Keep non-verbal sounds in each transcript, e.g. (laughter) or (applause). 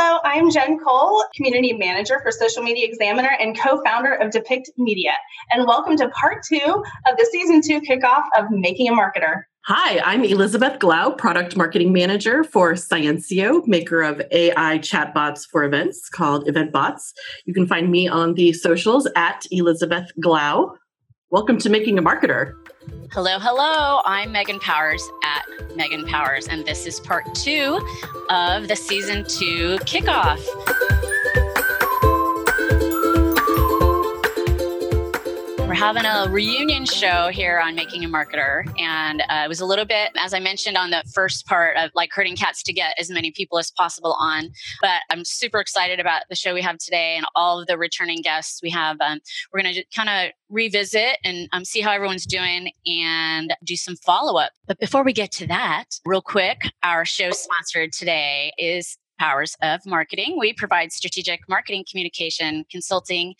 Hello, I'm Jen Cole, Community Manager for Social Media Examiner and co founder of Depict Media. And welcome to part two of the season two kickoff of Making a Marketer. Hi, I'm Elizabeth Glau, Product Marketing Manager for Sciensio, maker of AI chatbots for events called EventBots. You can find me on the socials at Elizabeth Glau. Welcome to Making a Marketer. Hello, hello. I'm Megan Powers at Megan Powers, and this is part two of the season two kickoff. Having a reunion show here on Making a Marketer. And uh, it was a little bit, as I mentioned on the first part, of like herding cats to get as many people as possible on. But I'm super excited about the show we have today and all of the returning guests we have. Um, we're going to kind of revisit and um, see how everyone's doing and do some follow up. But before we get to that, real quick, our show sponsored today is powers of marketing. We provide strategic marketing communication, consulting,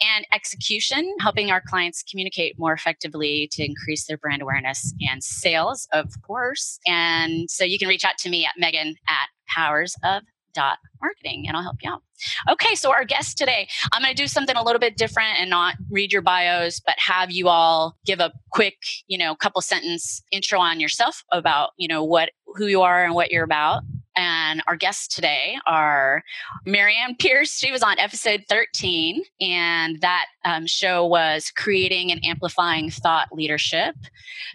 and execution, helping our clients communicate more effectively to increase their brand awareness and sales, of course. And so you can reach out to me at Megan at powers of dot marketing and I'll help you out. Okay, so our guest today, I'm going to do something a little bit different and not read your bios, but have you all give a quick, you know, couple sentence intro on yourself about, you know, what who you are and what you're about. And our guests today are Marianne Pierce. She was on episode 13, and that um, show was Creating and Amplifying Thought Leadership.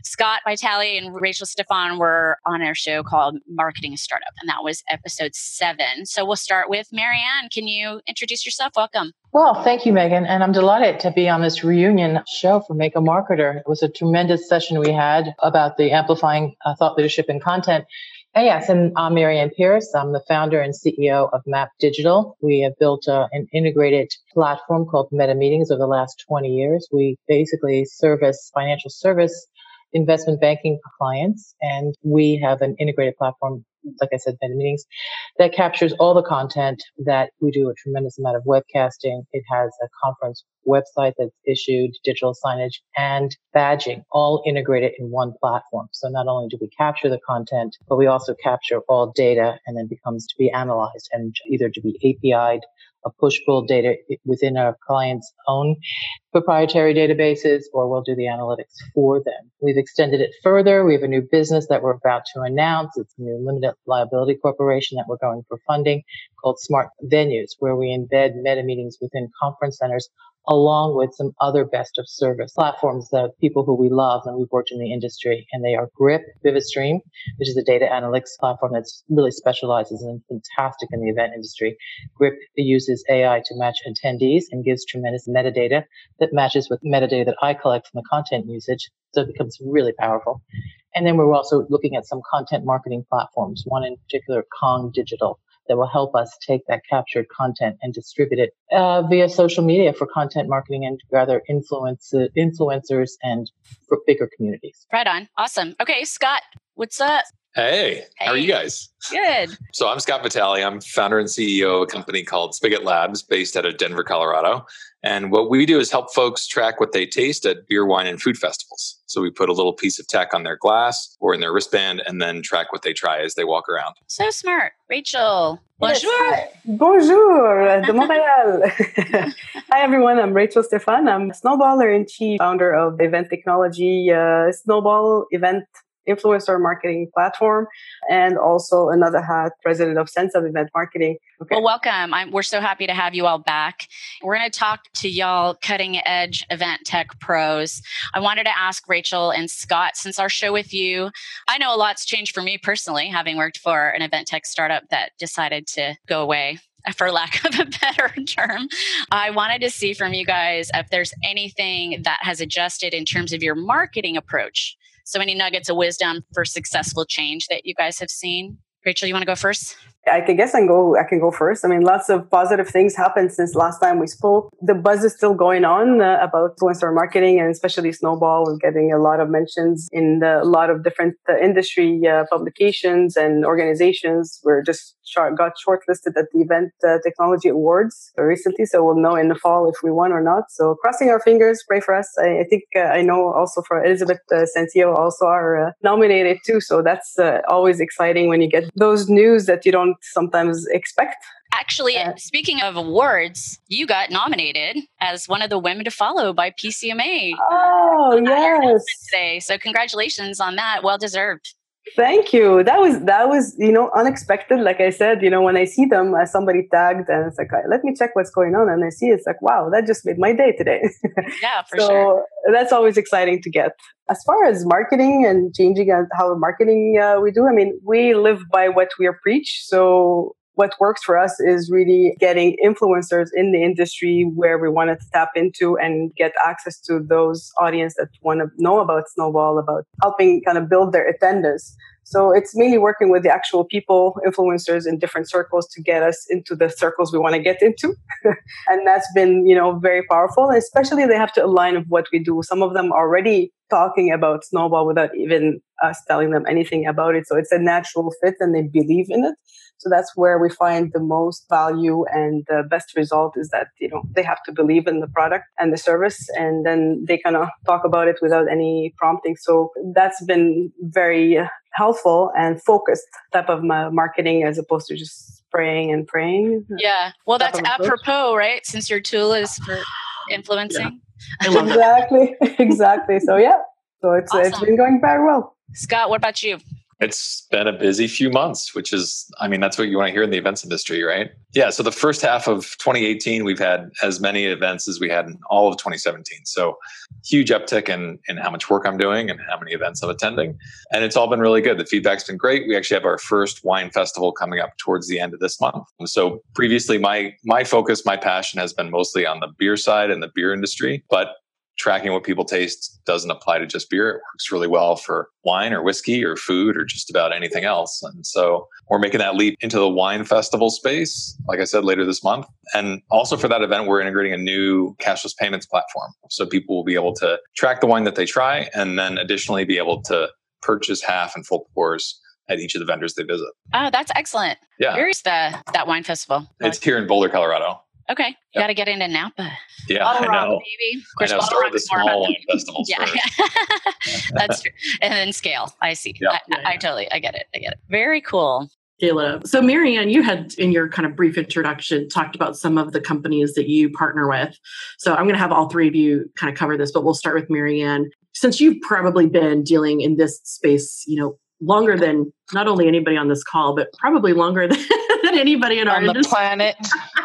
Scott Vitale and Rachel Stefan were on our show called Marketing a Startup, and that was episode seven. So we'll start with Marianne. Can you introduce yourself? Welcome. Well, thank you, Megan. And I'm delighted to be on this reunion show for Make a Marketer. It was a tremendous session we had about the amplifying uh, thought leadership and content. Yes, and I'm Marianne Pierce. I'm the founder and CEO of Map Digital. We have built uh, an integrated platform called Meta Meetings over the last 20 years. We basically service financial service investment banking clients, and we have an integrated platform like I said, many Meetings, that captures all the content that we do a tremendous amount of webcasting. It has a conference website that's issued, digital signage, and badging, all integrated in one platform. So not only do we capture the content, but we also capture all data and then becomes to be analyzed and either to be API'd a push pull data within our client's own proprietary databases, or we'll do the analytics for them. We've extended it further. We have a new business that we're about to announce. It's a new limited liability corporation that we're going for funding called Smart Venues, where we embed meta meetings within conference centers along with some other best of service platforms that people who we love and we've worked in the industry. And they are Grip, VivaStream, which is a data analytics platform that really specializes and fantastic in the event industry. Grip uses AI to match attendees and gives tremendous metadata that matches with metadata that I collect from the content usage. So it becomes really powerful. And then we're also looking at some content marketing platforms, one in particular, Kong Digital that will help us take that captured content and distribute it uh, via social media for content marketing and rather influence influencers and for bigger communities. Right on. Awesome. Okay, Scott, what's up? Hey, hey, how are you guys? Good. (laughs) So I'm Scott Vitale. I'm founder and CEO of a company called Spigot Labs based out of Denver, Colorado. And what we do is help folks track what they taste at beer, wine, and food festivals. So we put a little piece of tech on their glass or in their wristband and then track what they try as they walk around. So smart. Rachel, bonjour. Yes, bonjour de (laughs) Montréal. (laughs) hi, everyone. I'm Rachel Stefan. I'm a snowballer and chief founder of Event Technology, uh, Snowball Event influencer marketing platform and also another hat president of sense of event marketing okay. well welcome I'm, we're so happy to have you all back we're going to talk to y'all cutting edge event tech pros i wanted to ask rachel and scott since our show with you i know a lot's changed for me personally having worked for an event tech startup that decided to go away for lack of a better term. I wanted to see from you guys if there's anything that has adjusted in terms of your marketing approach so, any nuggets of wisdom for successful change that you guys have seen? Rachel, you want to go first? I can guess I can go. I can go first. I mean, lots of positive things happened since last time we spoke. The buzz is still going on uh, about influencer marketing, and especially Snowball is getting a lot of mentions in the, a lot of different uh, industry uh, publications and organizations. We're just short, got shortlisted at the Event uh, Technology Awards recently, so we'll know in the fall if we won or not. So, crossing our fingers, pray for us. I, I think uh, I know also for Elizabeth uh, also are nominated too. So that's always exciting when you get those news that you don't sometimes expect. Actually, uh, speaking of awards, you got nominated as one of the women to follow by PCMA. Oh, yes. Today. So congratulations on that. Well deserved. Thank you. That was that was you know unexpected. Like I said, you know when I see them, uh, somebody tagged, and it's like, let me check what's going on, and I see it's like, wow, that just made my day today. (laughs) Yeah, for sure. so sure. That's always exciting to get. As far as marketing and changing how marketing uh, we do, I mean, we live by what we preach. So what works for us is really getting influencers in the industry where we wanted to tap into and get access to those audience that want to know about Snowball, about helping kind of build their attendance. So it's mainly working with the actual people, influencers in different circles to get us into the circles we want to get into. (laughs) and that's been, you know, very powerful. Especially they have to align with what we do. Some of them already talking about Snowball without even us telling them anything about it. So it's a natural fit and they believe in it. So that's where we find the most value and the best result is that, you know, they have to believe in the product and the service and then they kind of talk about it without any prompting. So that's been very helpful and focused type of marketing as opposed to just spraying and praying. Yeah. Well, that's apropos, right? Since your tool is for (sighs) influencing. Yeah. Exactly. (laughs) exactly. So yeah. So it's awesome. it's been going very well. Scott, what about you? It's been a busy few months, which is, I mean, that's what you want to hear in the events industry, right? Yeah. So the first half of 2018, we've had as many events as we had in all of 2017. So huge uptick in, in how much work I'm doing and how many events I'm attending. And it's all been really good. The feedback's been great. We actually have our first wine festival coming up towards the end of this month. So previously, my my focus, my passion has been mostly on the beer side and the beer industry. But tracking what people taste doesn't apply to just beer. It works really well for wine or whiskey or food or just about anything else. And so we're making that leap into the wine festival space, like I said, later this month. And also for that event, we're integrating a new cashless payments platform. So people will be able to track the wine that they try and then additionally be able to purchase half and full pours at each of the vendors they visit. Oh, that's excellent. Yeah. Where's the that wine festival? It's here in Boulder, Colorado. Okay, you yep. got to get into Napa. Yeah, Bottle I know. baby. Of course, I know. Start with the small one festivals yeah, (laughs) that's true. And then scale. I see. I, yeah, I, I totally, I get it. I get it. Very cool. Kayla. So, Marianne, you had in your kind of brief introduction talked about some of the companies that you partner with. So, I'm going to have all three of you kind of cover this, but we'll start with Marianne. Since you've probably been dealing in this space, you know, longer than not only anybody on this call, but probably longer than, (laughs) than anybody in our on industry. the planet. (laughs)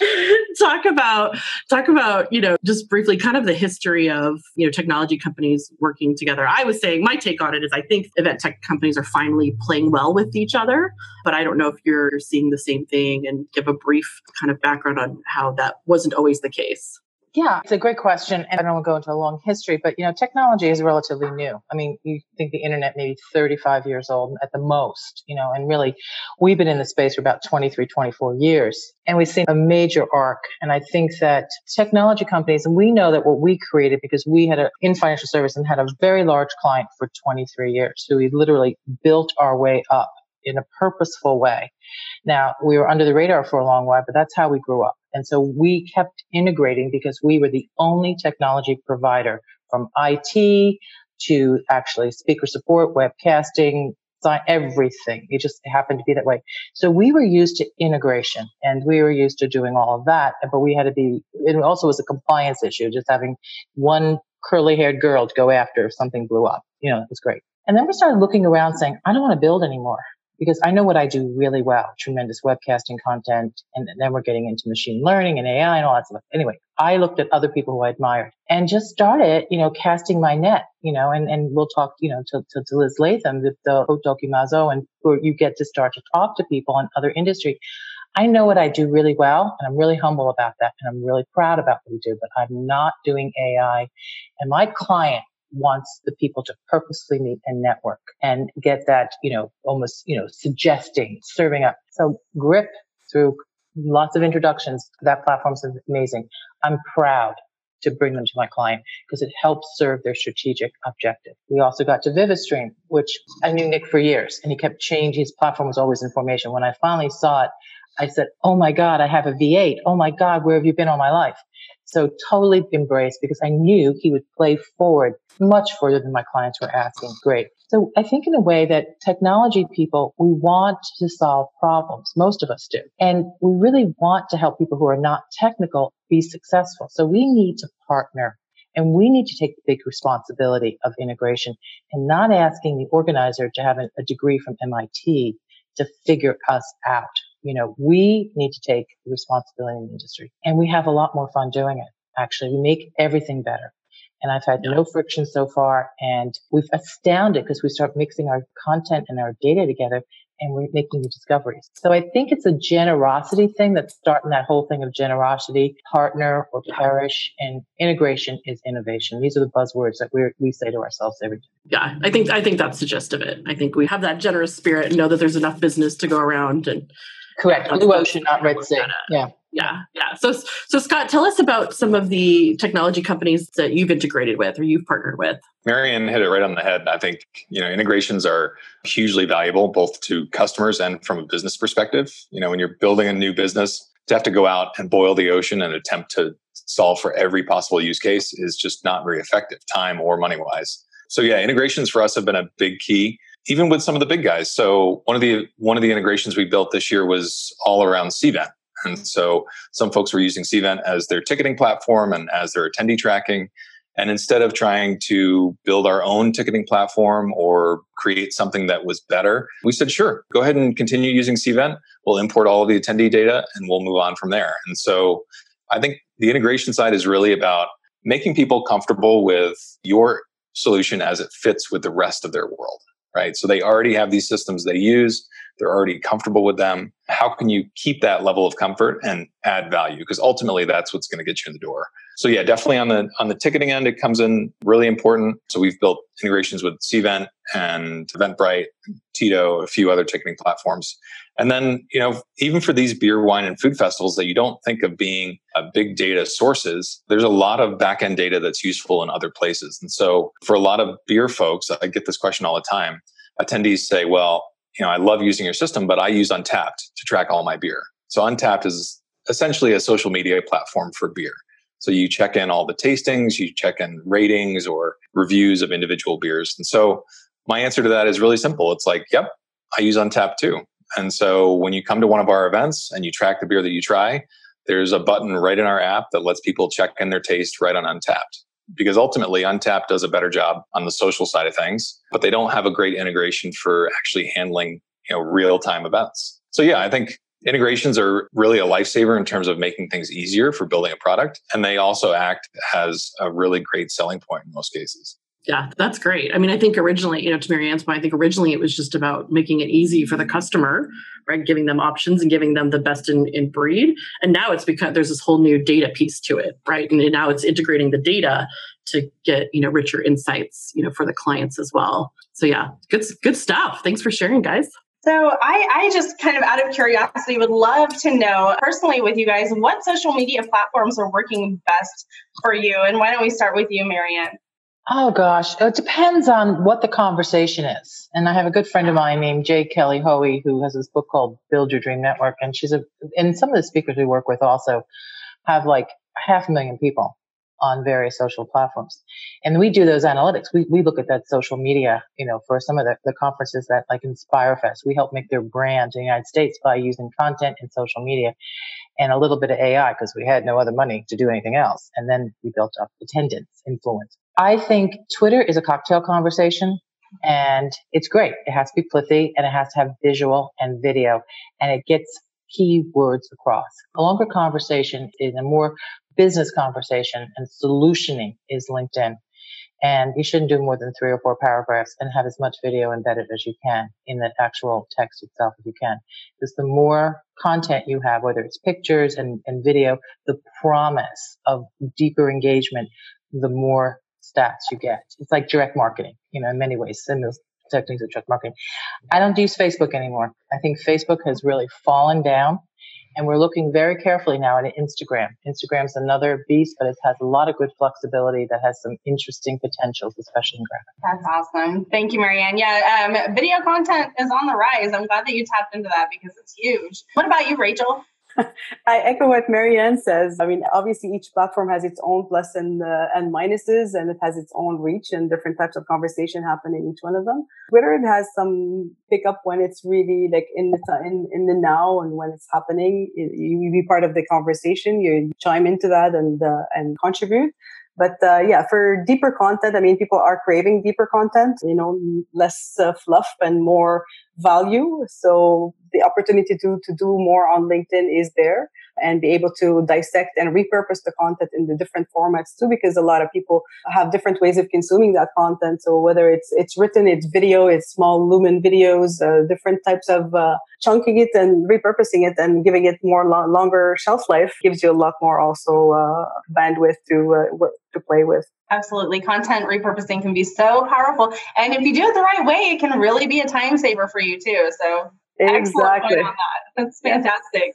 (laughs) talk about talk about you know just briefly kind of the history of you know technology companies working together. I was saying my take on it is i think event tech companies are finally playing well with each other but i don't know if you're seeing the same thing and give a brief kind of background on how that wasn't always the case yeah, it's a great question. And I don't want to go into a long history, but you know, technology is relatively new. I mean, you think the internet maybe 35 years old at the most, you know, and really we've been in the space for about 23, 24 years. And we've seen a major arc. And I think that technology companies, and we know that what we created because we had a in financial service and had a very large client for 23 years. So we literally built our way up in a purposeful way. Now, we were under the radar for a long while, but that's how we grew up. And so we kept integrating because we were the only technology provider from IT to actually speaker support, webcasting, everything. It just happened to be that way. So we were used to integration and we were used to doing all of that. But we had to be, it also was a compliance issue, just having one curly haired girl to go after if something blew up. You know, it was great. And then we started looking around saying, I don't want to build anymore because I know what I do really well, tremendous webcasting content. And then we're getting into machine learning and AI and all that stuff. Anyway, I looked at other people who I admired and just started, you know, casting my net, you know, and, and we'll talk, you know, to, to, to Liz Lathan, the, the Hot Doki Mazo, and where you get to start to talk to people in other industry. I know what I do really well, and I'm really humble about that, and I'm really proud about what we do, but I'm not doing AI. And my client wants the people to purposely meet and network and get that, you know, almost, you know, suggesting, serving up. So grip through lots of introductions. That platform's amazing. I'm proud to bring them to my client because it helps serve their strategic objective. We also got to VivaStream, which I knew Nick for years and he kept changing. His platform was always in formation. When I finally saw it, I said, Oh my God, I have a V8. Oh my God, where have you been all my life? So totally embraced because I knew he would play forward much further than my clients were asking. Great. So I think in a way that technology people, we want to solve problems. Most of us do. And we really want to help people who are not technical be successful. So we need to partner and we need to take the big responsibility of integration and not asking the organizer to have a, degree from MIT to figure us out. You know, we need to take responsibility in the industry and we have a lot more fun doing it. Actually, we make everything better and I've had no friction so far. And we've astounded because we start mixing our content and our data together and we're making new discoveries. So I think it's a generosity thing that's starting that whole thing of generosity, partner or perish, and integration is innovation. These are the buzzwords that we we say to ourselves every day. Yeah, I think I think that's the gist of it. I think we have that generous spirit and know that there's enough business to go around and correct blue ocean, not red sea. Yeah. Yeah, yeah. So, so Scott, tell us about some of the technology companies that you've integrated with or you've partnered with. Marianne hit it right on the head. I think you know integrations are hugely valuable both to customers and from a business perspective. You know, when you're building a new business, to have to go out and boil the ocean and attempt to solve for every possible use case is just not very effective, time or money wise. So yeah, integrations for us have been a big key even with some of the big guys. So one of the one of the integrations we built this year was all around Cvent. And so some folks were using Cvent as their ticketing platform and as their attendee tracking. And instead of trying to build our own ticketing platform or create something that was better, we said, sure, go ahead and continue using Cvent. We'll import all of the attendee data and we'll move on from there. And so I think the integration side is really about making people comfortable with your solution as it fits with the rest of their world, right? So they already have these systems they use they're already comfortable with them. How can you keep that level of comfort and add value? Because ultimately that's what's going to get you in the door. So yeah, definitely on the on the ticketing end, it comes in really important. So we've built integrations with Cvent and Eventbrite, Tito, a few other ticketing platforms. And then, you know, even for these beer, wine, and food festivals that you don't think of being uh, big data sources, there's a lot of backend data that's useful in other places. And so for a lot of beer folks, I get this question all the time. Attendees say, well, you know, I love using your system, but I use Untappd to track all my beer. So Untappd is essentially a social media platform for beer. So you check in all the tastings, you check in ratings or reviews of individual beers. And so my answer to that is really simple. It's like, yep, I use Untappd too. And so when you come to one of our events and you track the beer that you try, there's a button right in our app that lets people check in their taste right on Untappd because ultimately Untappd does a better job on the social side of things, but they don't have a great integration for actually handling, you know, real-time events. So yeah, I think integrations are really a lifesaver in terms of making things easier for building a product and they also act as a really great selling point in most cases. Yeah, that's great. I mean, I think originally, you know, to Marianne's point, I think originally it was just about making it easy for the customer, right? Giving them options and giving them the best in, in breed. And now it's because there's this whole new data piece to it, right? And now it's integrating the data to get, you know, richer insights, you know, for the clients as well. So yeah, good good stuff. Thanks for sharing, guys. So I, I just kind of out of curiosity would love to know personally with you guys what social media platforms are working best for you. And why don't we start with you, Marianne? Oh gosh, it depends on what the conversation is. And I have a good friend of mine named J. Kelly Hoey who has this book called Build Your Dream Network, and she's a. And some of the speakers we work with also have like half a million people on various social platforms, and we do those analytics. We we look at that social media, you know, for some of the, the conferences that like Inspire Fest, we help make their brand in the United States by using content and social media, and a little bit of AI because we had no other money to do anything else, and then we built up attendance, influence I think Twitter is a cocktail conversation and it's great. It has to be pithy and it has to have visual and video and it gets key words across. A longer conversation is a more business conversation and solutioning is LinkedIn. And you shouldn't do more than three or four paragraphs and have as much video embedded as you can in the actual text itself if you can. Because the more content you have, whether it's pictures and, and video, the promise of deeper engagement, the more stats you get. It's like direct marketing, you know, in many ways, similar techniques of direct marketing. I don't use Facebook anymore. I think Facebook has really fallen down. And we're looking very carefully now at Instagram. Instagram's another beast, but it has a lot of good flexibility that has some interesting potentials, especially in graphics. That's awesome. Thank you, Marianne. Yeah, um, video content is on the rise. I'm glad that you tapped into that because it's huge. What about you, Rachel? (laughs) I echo what Marianne says. I mean, obviously, each platform has its own plus and uh, and minuses, and it has its own reach and different types of conversation happen in each one of them. Twitter it has some pickup when it's really like in the in, in the now and when it's happening. You, you be part of the conversation. You chime into that and uh, and contribute. But uh, yeah, for deeper content, I mean, people are craving deeper content, you know, less uh, fluff and more value. So the opportunity to, to do more on LinkedIn is there and be able to dissect and repurpose the content in the different formats too, because a lot of people have different ways of consuming that content. So whether it's it's written, it's video, it's small lumen videos, uh, different types of uh, chunking it and repurposing it and giving it more lo- longer shelf life gives you a lot more also uh, bandwidth to uh, to play with. Absolutely. Content repurposing can be so powerful. And if you do it the right way, it can really be a time saver for you too. So Exactly. Excellent on that. That's fantastic.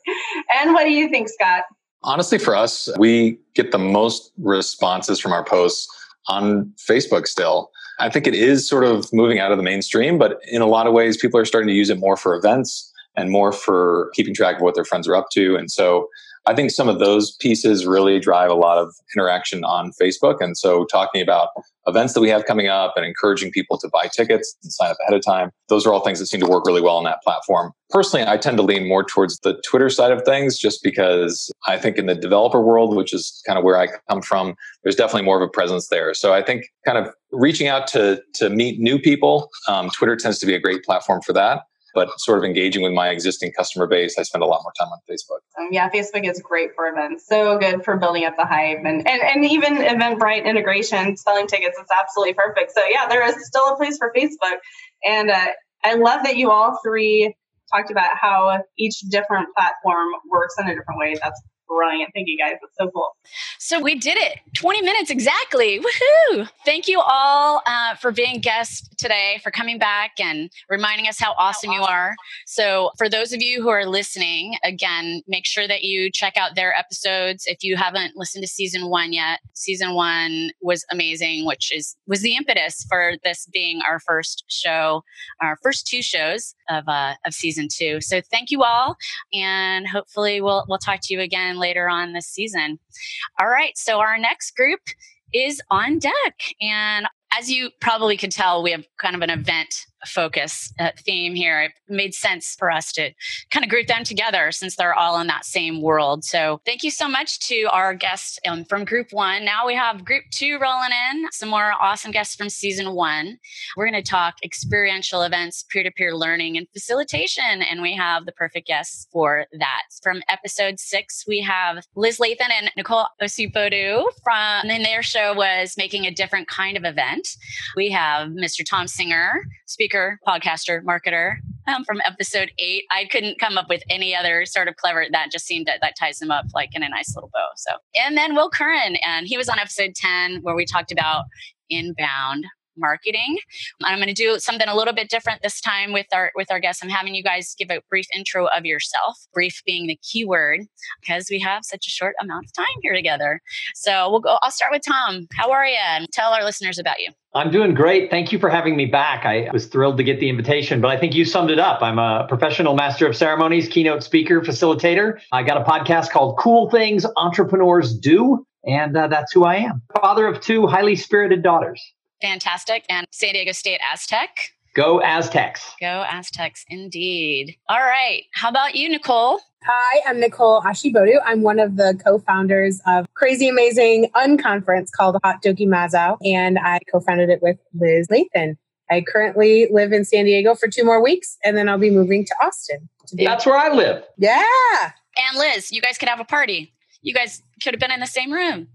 And what do you think, Scott? Honestly, for us, we get the most responses from our posts on Facebook still. I think it is sort of moving out of the mainstream, but in a lot of ways, people are starting to use it more for events and more for keeping track of what their friends are up to. And so I think some of those pieces really drive a lot of interaction on Facebook. And so talking about events that we have coming up and encouraging people to buy tickets and sign up ahead of time, those are all things that seem to work really well on that platform. Personally, I tend to lean more towards the Twitter side of things just because I think in the developer world, which is kind of where I come from, there's definitely more of a presence there. So I think kind of reaching out to to meet new people, um, Twitter tends to be a great platform for that but sort of engaging with my existing customer base, I spend a lot more time on Facebook. Um, yeah, Facebook is great for events. So good for building up the hype and, and, and even Eventbrite integration, selling tickets, it's absolutely perfect. So yeah, there is still a place for Facebook. And uh, I love that you all three talked about how each different platform works in a different way. That's brilliant. Thank you guys. It's so cool. So we did it 20 minutes exactly. Woohoo! Thank you all uh, for being guests today, for coming back and reminding us how awesome, how awesome you are. So, for those of you who are listening, again, make sure that you check out their episodes. If you haven't listened to season one yet, season one was amazing, which is was the impetus for this being our first show, our first two shows of uh, of season two. So, thank you all, and hopefully, we'll we'll talk to you again later on this season. All right. So our next group is on deck. And as you probably can tell, we have kind of an event focus uh, theme here. It made sense for us to kind of group them together since they're all in that same world. So thank you so much to our guests um, from group one. Now we have group two rolling in, some more awesome guests from season one. We're going to talk experiential events, peer to peer learning, and facilitation. And we have the perfect guests for that. From episode six, we have Liz Lathan and Nicole Osibodu from, and their show was making a different kind of event. We have Mr. Tom Singer, speaker speaker, podcaster, marketer um, from episode eight. I couldn't come up with any other sort of clever that just seemed that that ties them up like in a nice little bow. So, and then Will Curran, and he was on episode 10 where we talked about inbound marketing. I'm going to do something a little bit different this time with our with our guests. I'm having you guys give a brief intro of yourself, brief being the key word because we have such a short amount of time here together. So we'll go I'll start with Tom. How are you? And tell our listeners about you. I'm doing great. Thank you for having me back. I was thrilled to get the invitation, but I think you summed it up. I'm a professional master of ceremonies, keynote speaker, facilitator. I got a podcast called Cool Things Entrepreneurs Do, and uh, that's who I am. Father of two highly spirited daughters fantastic. And San Diego State Aztec. Go Aztecs. Go Aztecs, indeed. All right. How about you, Nicole? Hi, I'm Nicole Osibodu. I'm one of the co-founders of Crazy Amazing Unconference called Hot Doki Mazo, and I co-founded it with Liz Lathan. I currently live in San Diego for two more weeks, and then I'll be moving to Austin. To That's where I live. Yeah. And Liz, you guys could have a party. You guys could have been in the same room.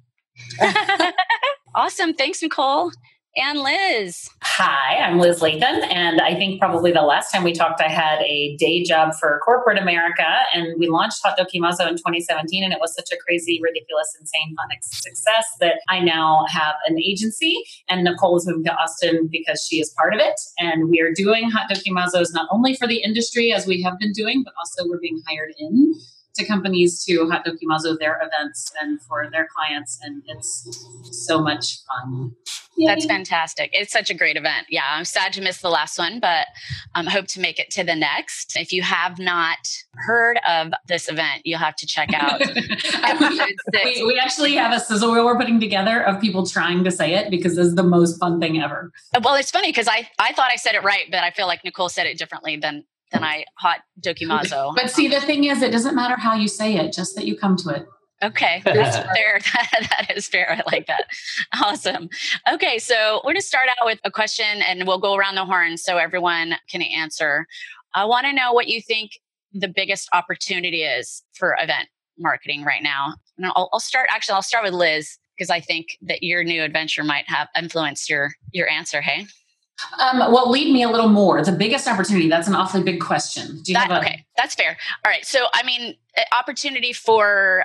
(laughs) (laughs) awesome. Thanks, Nicole and Liz. Hi, I'm Liz Lathan. And I think probably the last time we talked, I had a day job for corporate America. And we launched Hot Doki Mazo in 2017. And it was such a crazy, ridiculous, insane, fun success that I now have an agency. And Nicole is moving to Austin because she is part of it. And we are doing Hot Doki Mazos not only for the industry as we have been doing, but also we're being hired in to companies to Hot Dokimazo their events and for their clients, and it's so much fun. Yay. That's fantastic. It's such a great event. Yeah, I'm sad to miss the last one, but I um, hope to make it to the next. If you have not heard of this event, you'll have to check out (laughs) (laughs) we, we, actually have a sizzle reel we're putting together of people trying to say it because it's the most fun thing ever. Well, it's funny because I, I thought I said it right, but I feel like Nicole said it differently than than I hot dokimazo. (laughs) But see, the thing is, it doesn't matter how you say it, just that you come to it. Okay, (laughs) that's fair. (laughs) that is fair. I like that. Awesome. Okay, so we're going to start out with a question and we'll go around the horn so everyone can answer. I want to know what you think the biggest opportunity is for event marketing right now. And I'll, I'll start, actually, I'll start with Liz because I think that your new adventure might have influenced your your answer. Hey. Um, well, lead me a little more. The biggest opportunity. That's an awfully big question. Do you that, have a- okay? That's fair. All right. So, I mean, opportunity for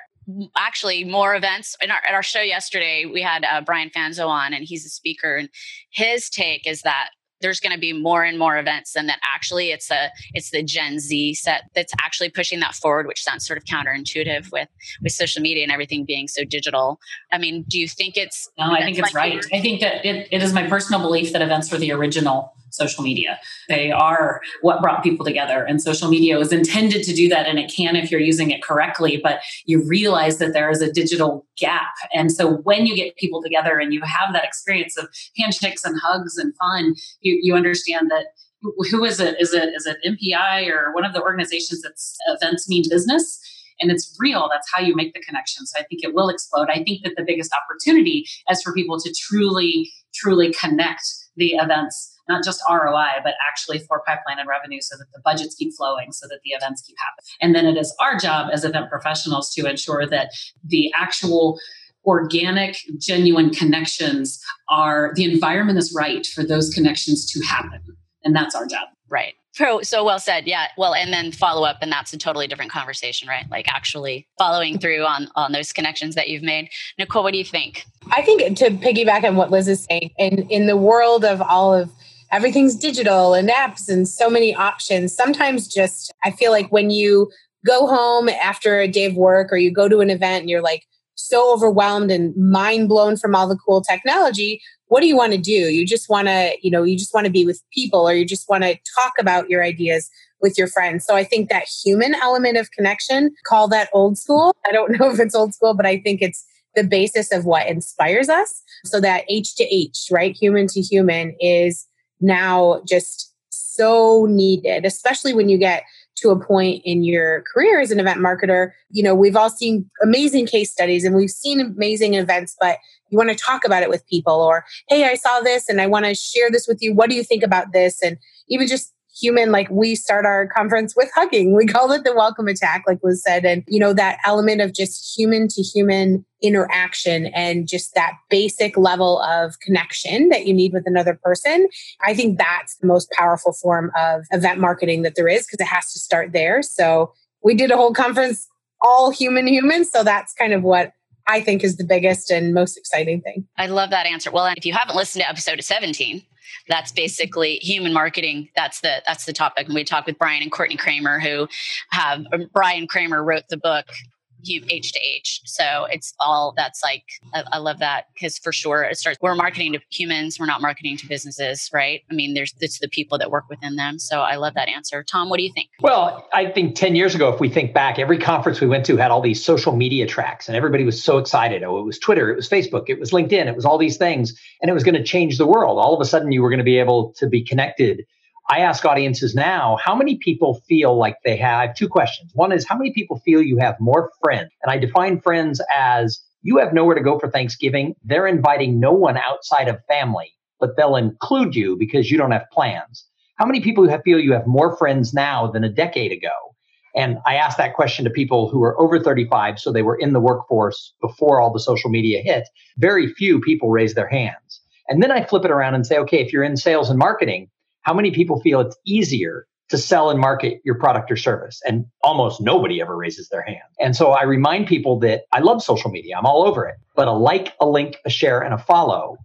actually more events in our, at our show yesterday we had uh, brian fanzo on and he's a speaker and his take is that there's going to be more and more events and that. Actually it's a it's the gen z set that's actually pushing that forward which sounds sort of counterintuitive with with social media and everything being so digital. I mean do you think it's no i think it's right. i think that it, it is my personal belief that events were the original social media. They are what brought people together. And social media was intended to do that, and it can if you're using it correctly. But you realize that there is a digital gap. And so when you get people together and you have that experience of handshakes and hugs and fun, you, you understand that who is it? Is it is it MPI or one of the organizations that's events mean business? and it's real. That's how you make the connection. So I think it will explode. I think that the biggest opportunity is for people to truly, truly connect the events not just ROI, but actually for pipeline and revenue so that the budgets keep flowing, so that the events keep happening. And then it is our job as event professionals to ensure that the actual organic, genuine connections are the environment is right for those connections to happen. And that's our job. Right. So, so well said. Yeah. Well, and then follow up, and that's a totally different conversation, right? Like actually following through on on those connections that you've made. Nicole, what do you think? I think to piggyback on what Liz is saying, in in the world of all of everything's digital and apps and so many options. Sometimes just, I feel like when you go home after a day of work or you go to an event and you're like so overwhelmed and mind blown from all the cool technology, what do you want to do? You just want to, you know, you just want to be with people or you just want to talk about your ideas with your friends. So I think that human element of connection, call that old school. I don't know (laughs) if it's old school, but I think it's the basis of what inspires us. So that H to H, right? Human to human is now just so needed, especially when you get to a point in your career as an event marketer. You know, we've all seen amazing case studies and we've seen amazing events, but you want to talk about it with people or, hey, I saw this and I want to share this with you. What do you think about this? And even just human like we start our conference with hugging we call it the welcome attack like was said and you know that element of just human to human interaction and just that basic level of connection that you need with another person i think that's the most powerful form of event marketing that there is because it has to start there so we did a whole conference all human human so that's kind of what I think is the biggest and most exciting thing. I love that answer. Well, if you haven't listened to episode 17, that's basically human marketing. That's the that's the topic. And we talk with bryan and courtney kramer who have bryan kramer wrote the book H to H. So it's all that's like, I, I love that because for sure it starts, we're marketing to humans, we're not marketing to businesses, right? I mean, there's, it's the people that work within them. So I love that answer. Tom, what do you think? Well, I think 10 years ago, if we think back, every conference we went to had all these social media tracks and everybody was so excited. Oh, it was Twitter, it was Facebook, it was LinkedIn, it was all these things, and it was going to change the world. All of a sudden, you were going to be able to be connected I ask audiences now, how many people feel like they have two questions. One is, how many people feel you have more friends? And I define friends as you have nowhere to go for Thanksgiving. They're inviting no one outside of family, but they'll include you because you don't have plans. How many people have, feel you have more friends now than a decade ago? And I ask that question to people who are over 35, so they were in the workforce before all the social media hit. Very few people raise their hands. And then I flip it around and say, okay, if you're in sales and marketing, how many people feel it's easier to sell and market your product or service? And almost nobody ever raises their hand. And so I remind people that I love social media, I'm all over it, but a like, a link, a share, and a follow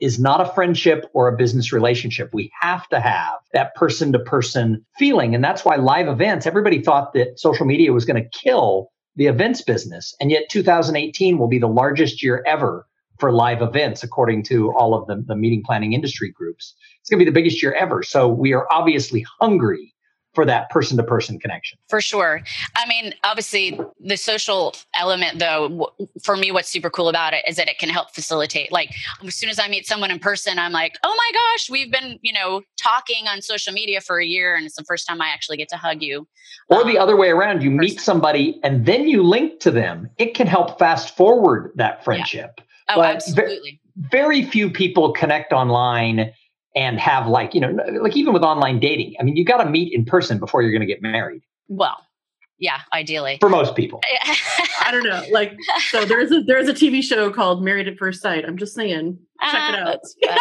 is not a friendship or a business relationship. We have to have that person to person feeling. And that's why live events, everybody thought that social media was going to kill the events business. And yet 2018 will be the largest year ever for live events, according to all of the, the meeting planning industry groups. It's going to be the biggest year ever. So we are obviously hungry for that person to person connection. For sure. I mean, obviously, the social element, though, for me, what's super cool about it is that it can help facilitate. Like, as soon as I meet someone in person, I'm like, oh my gosh, we've been, you know, talking on social media for a year, and it's the first time I actually get to hug you. Or um, the other way around, you meet somebody and then you link to them. It can help fast forward that friendship. Yeah. Oh, but absolutely. Very few people connect online and have like you know like even with online dating i mean you got to meet in person before you're going to get married. Well yeah ideally. For most people. (laughs) I don't know like so there's a there's a tv show called married at first sight. I'm just saying. Check it ah,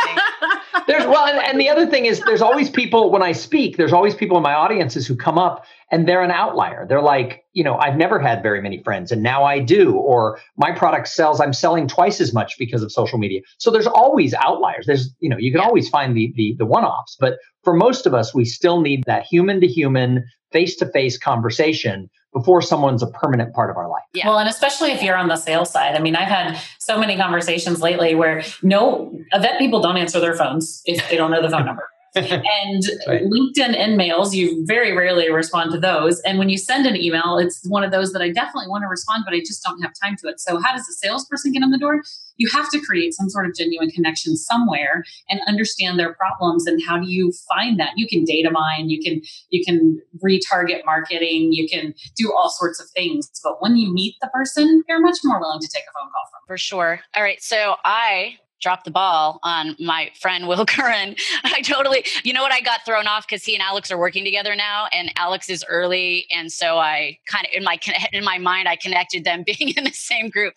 out. there's well and, and the other thing is there's always people when i speak there's always people in my audiences who come up and they're an outlier. They're like, you know, I've never had very many friends and now I do, or my product sells, I'm selling twice as much because of social media. So there's always outliers. There's, you know, you can yeah. always find the the the one-offs, but for most of us, we still need that human to human, face to face conversation before someone's a permanent part of our life. Yeah. Well, and especially if you're on the sales side. I mean, I've had so many conversations lately where no event people don't answer their phones if they don't know the phone number. (laughs) and right. LinkedIn InMails, you very rarely respond to those. And when you send an email, it's one of those that I definitely want to respond, but I just don't have time to it. So, how does a salesperson get in the door? You have to create some sort of genuine connection somewhere and understand their problems. And how do you find that? You can data mine, you can you can retarget marketing, you can do all sorts of things. But when you meet the person, you're much more willing to take a phone call from. For sure. All right. So I dropped the ball on my friend (laughs) Will Curran. I totally, you know what, I got thrown off because he and Alex are working together now, and Alex is early, and so I kind of in my in my mind I connected them (laughs) being in the same group.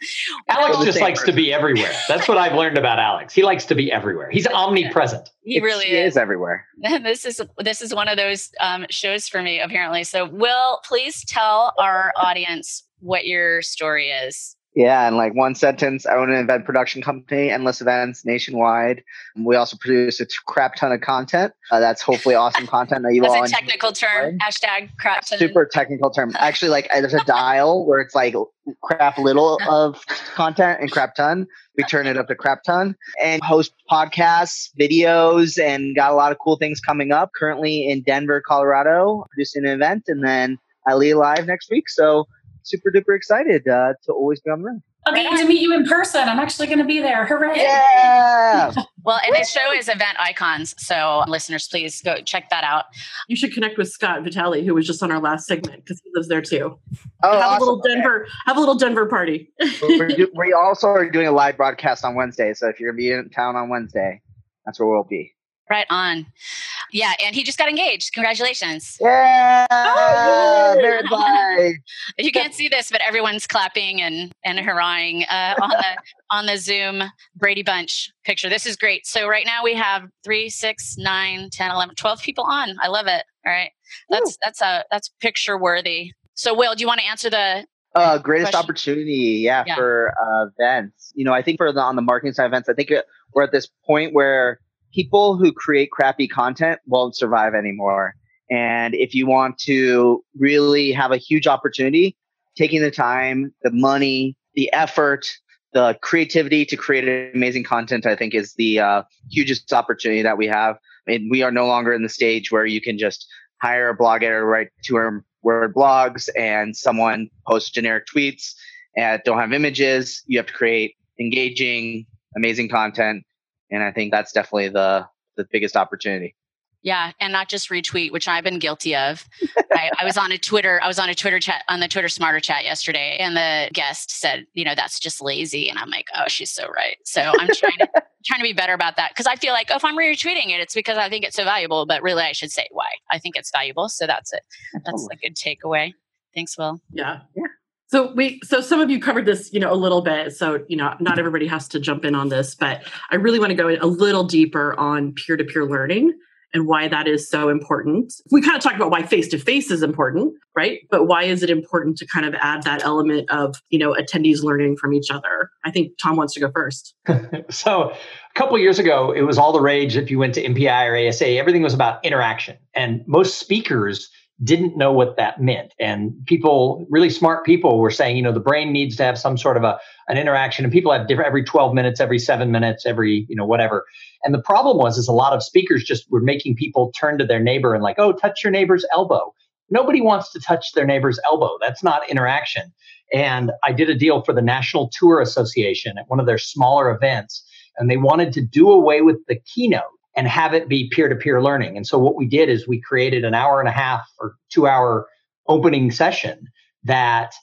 Alex just likes person. to be everywhere. That's what I've learned about Alex. He likes to be everywhere. He's omnipresent. He really is. is. everywhere. (laughs) this is this is one of those um, shows for me apparently. So, Will, please tell our audience what your story is. Yeah, and like one sentence, I own an event production company, Endless Events nationwide. We also produce a crap ton of content. Uh, that's hopefully awesome content that you that's all. That's a technical term. Hashtag crap ton. Super technical term. Actually, like there's a dial where it's like crap little of content and crap ton. We turn it up to crap ton and host podcasts, videos, and got a lot of cool things coming up. Currently in Denver, Colorado, producing an event, and then Ali live next week. So super duper excited uh, to always be on the road. Okay, to meet you in person. I'm actually going to be there. Hooray! Yeah. (laughs) well, and his show is Event Icons, so listeners, please go check that out. You should connect with Scott Vitale, who was just on our last segment because he lives there too. Oh, have awesome. a little Denver. Okay. Have a little Denver party. do, (laughs) we also are doing a live broadcast on Wednesday, so if you're going to be in town on Wednesday, that's where we'll be. Right on. Yeah, and he just got engaged. Congratulations. Yeah. Oh, (laughs) you can't see this, but everyone's clapping and and hurrahing uh, on the on the Zoom Brady Bunch picture. This is great. So right now we have three, six, nine, 10, 11, 12 people on. I love it. All right. That's Ooh. that's a that's picture worthy. So Will, do you want to answer the uh, greatest question? opportunity, yeah, yeah. for uh, events. You know, I think for the on the marketing side events, I think we're at this point where people who create crappy content won't survive anymore. And if you want to really have a huge opportunity, taking the time, the money, the effort, the creativity to create amazing content, I think is the uh, hugest opportunity that we have. I mean, we are no longer in the stage where you can just hire a blog editor to write two word blogs and someone posts generic tweets and don't have images. You have to create engaging, amazing content and I think that's definitely the the biggest opportunity. Yeah, and not just retweet, which I've been guilty of. I, I, was on a Twitter, I was on a Twitter chat on the Twitter Smarter chat yesterday, and the guest said, you know, that's just lazy, and I'm like, oh, she's so right. So I'm trying to (laughs) trying to be better about that because I feel like oh, if I'm retweeting it, it's because I think it's so valuable. But really, I should say why I think it's valuable. So that's it. That's a good takeaway. Thanks, Will. Yeah. Yeah. So we so some of you covered this, you know, a little bit. So, you know, not everybody has to jump in on this, but I really want to go a little deeper on peer-to-peer learning and why that is so important. We kind of talked about why face to face is important, right? But why is it important to kind of add that element of, you know, attendees learning from each other? I think Tom wants to go first. (laughs) so, a couple years ago, it was all the rage if you went to MPI or ASA, everything was about interaction. And most speakers didn't know what that meant. And people, really smart people, were saying, you know, the brain needs to have some sort of a an interaction, and people have different every 12 minutes, every seven minutes, every, you know, whatever. And the problem was is a lot of speakers just were making people turn to their neighbor and like, oh, touch your neighbor's elbow. Nobody wants to touch their neighbor's elbow. That's not interaction. And I did a deal for the National Tour Association at one of their smaller events, and they wanted to do away with the keynote and have it be peer to peer learning. And so what we did is we created an hour and a half or two hour opening session that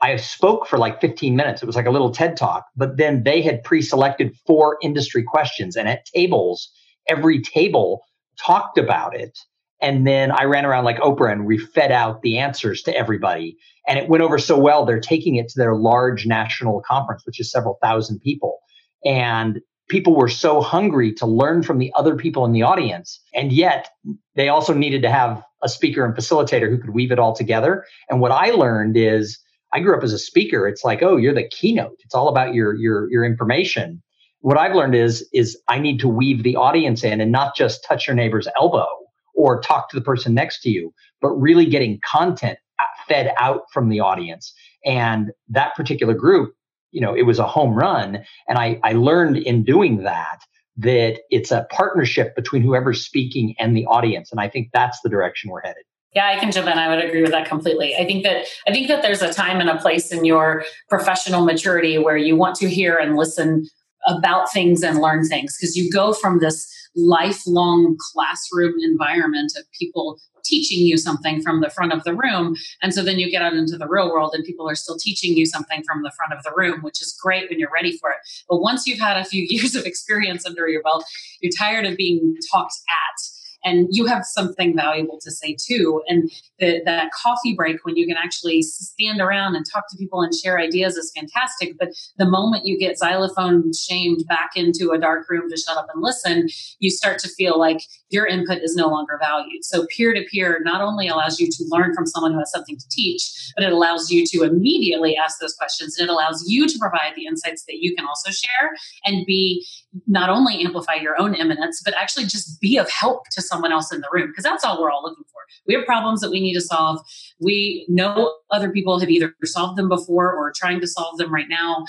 I spoke for like 15 minutes. It was like a little TED talk, but then they had pre selected four industry questions. And at tables, every table talked about it. And then I ran around like Oprah and we fed out the answers to everybody. And it went over so well, they're taking it to their large national conference, which is several thousand people. And people were so hungry to learn from the other people in the audience. And yet they also needed to have a speaker and facilitator who could weave it all together. And what I learned is I grew up as a speaker. It's like, oh, you're the keynote. It's all about your your your information. What I've learned is is I need to weave the audience in and not just touch your neighbor's elbow or talk to the person next to you, but really getting content uh, fed out from the audience. And that particular group you know, it was a home run. And I, I learned in doing that that it's a partnership between whoever's speaking and the audience. And I think that's the direction we're headed. Yeah, I can jump in. I would agree with that completely. I think that I think that there's a time and a place in your professional maturity where you want to hear and listen about things and learn things because you go from this lifelong classroom environment of people teaching you something from the front of the room. And so then you get out into the real world and people are still teaching you something from the front of the room, which is great when you're ready for it. But once you've had a few (laughs) years of experience under your belt, you're tired of being talked at and you have something valuable to say too. And the, that coffee break when you can actually stand around and talk to people and share ideas is fantastic. But the moment you get xylophone shamed back into a dark room to shut up and listen, you start to feel like your input is no longer valued. So peer to peer not only allows you to learn from someone who has something to teach, but it allows you to immediately ask those questions and it allows you to provide the insights that you can also share and be not only amplify your own eminence, but actually just be of help to someone else in the room because that's all we're all looking for. We have problems that we need to solve. We know other people have either solved them before or trying to solve them right now.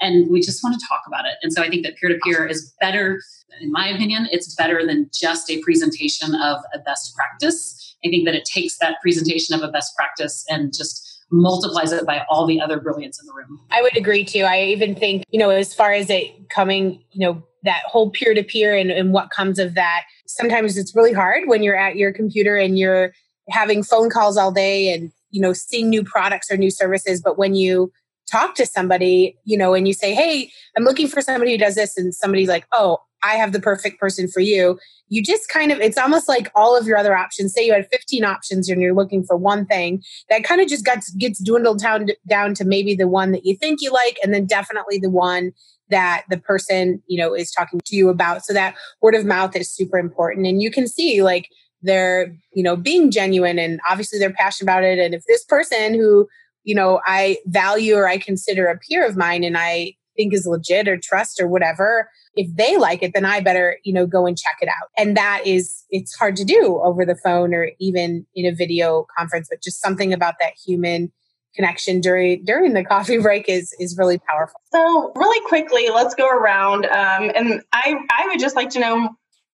And we just want to talk about it. And so I think that peer to peer is better, in my opinion, it's better than just a presentation of a best practice. I think that it takes that presentation of a best practice and just multiplies it by all the other brilliance in the room. I would agree too. I even think, you know, as far as it coming, you know, that whole peer to peer and what comes of that, sometimes it's really hard when you're at your computer and you're having phone calls all day and you know seeing new products or new services but when you talk to somebody you know and you say hey i'm looking for somebody who does this and somebody's like oh i have the perfect person for you you just kind of it's almost like all of your other options say you had 15 options and you're looking for one thing that kind of just gets gets dwindled down down to maybe the one that you think you like and then definitely the one that the person you know is talking to you about. So that word of mouth is super important. And you can see like they're you know being genuine and obviously they're passionate about it. And if this person who you know i value or i consider a peer of mine and i think is legit or trust or whatever if they like it then i better you know go and check it out. And that is it's hard to do over the phone or even in a video conference but just something about that human connection during during the coffee (laughs) break is is really powerful. So really quickly, let's go around, um, and I I would just like to know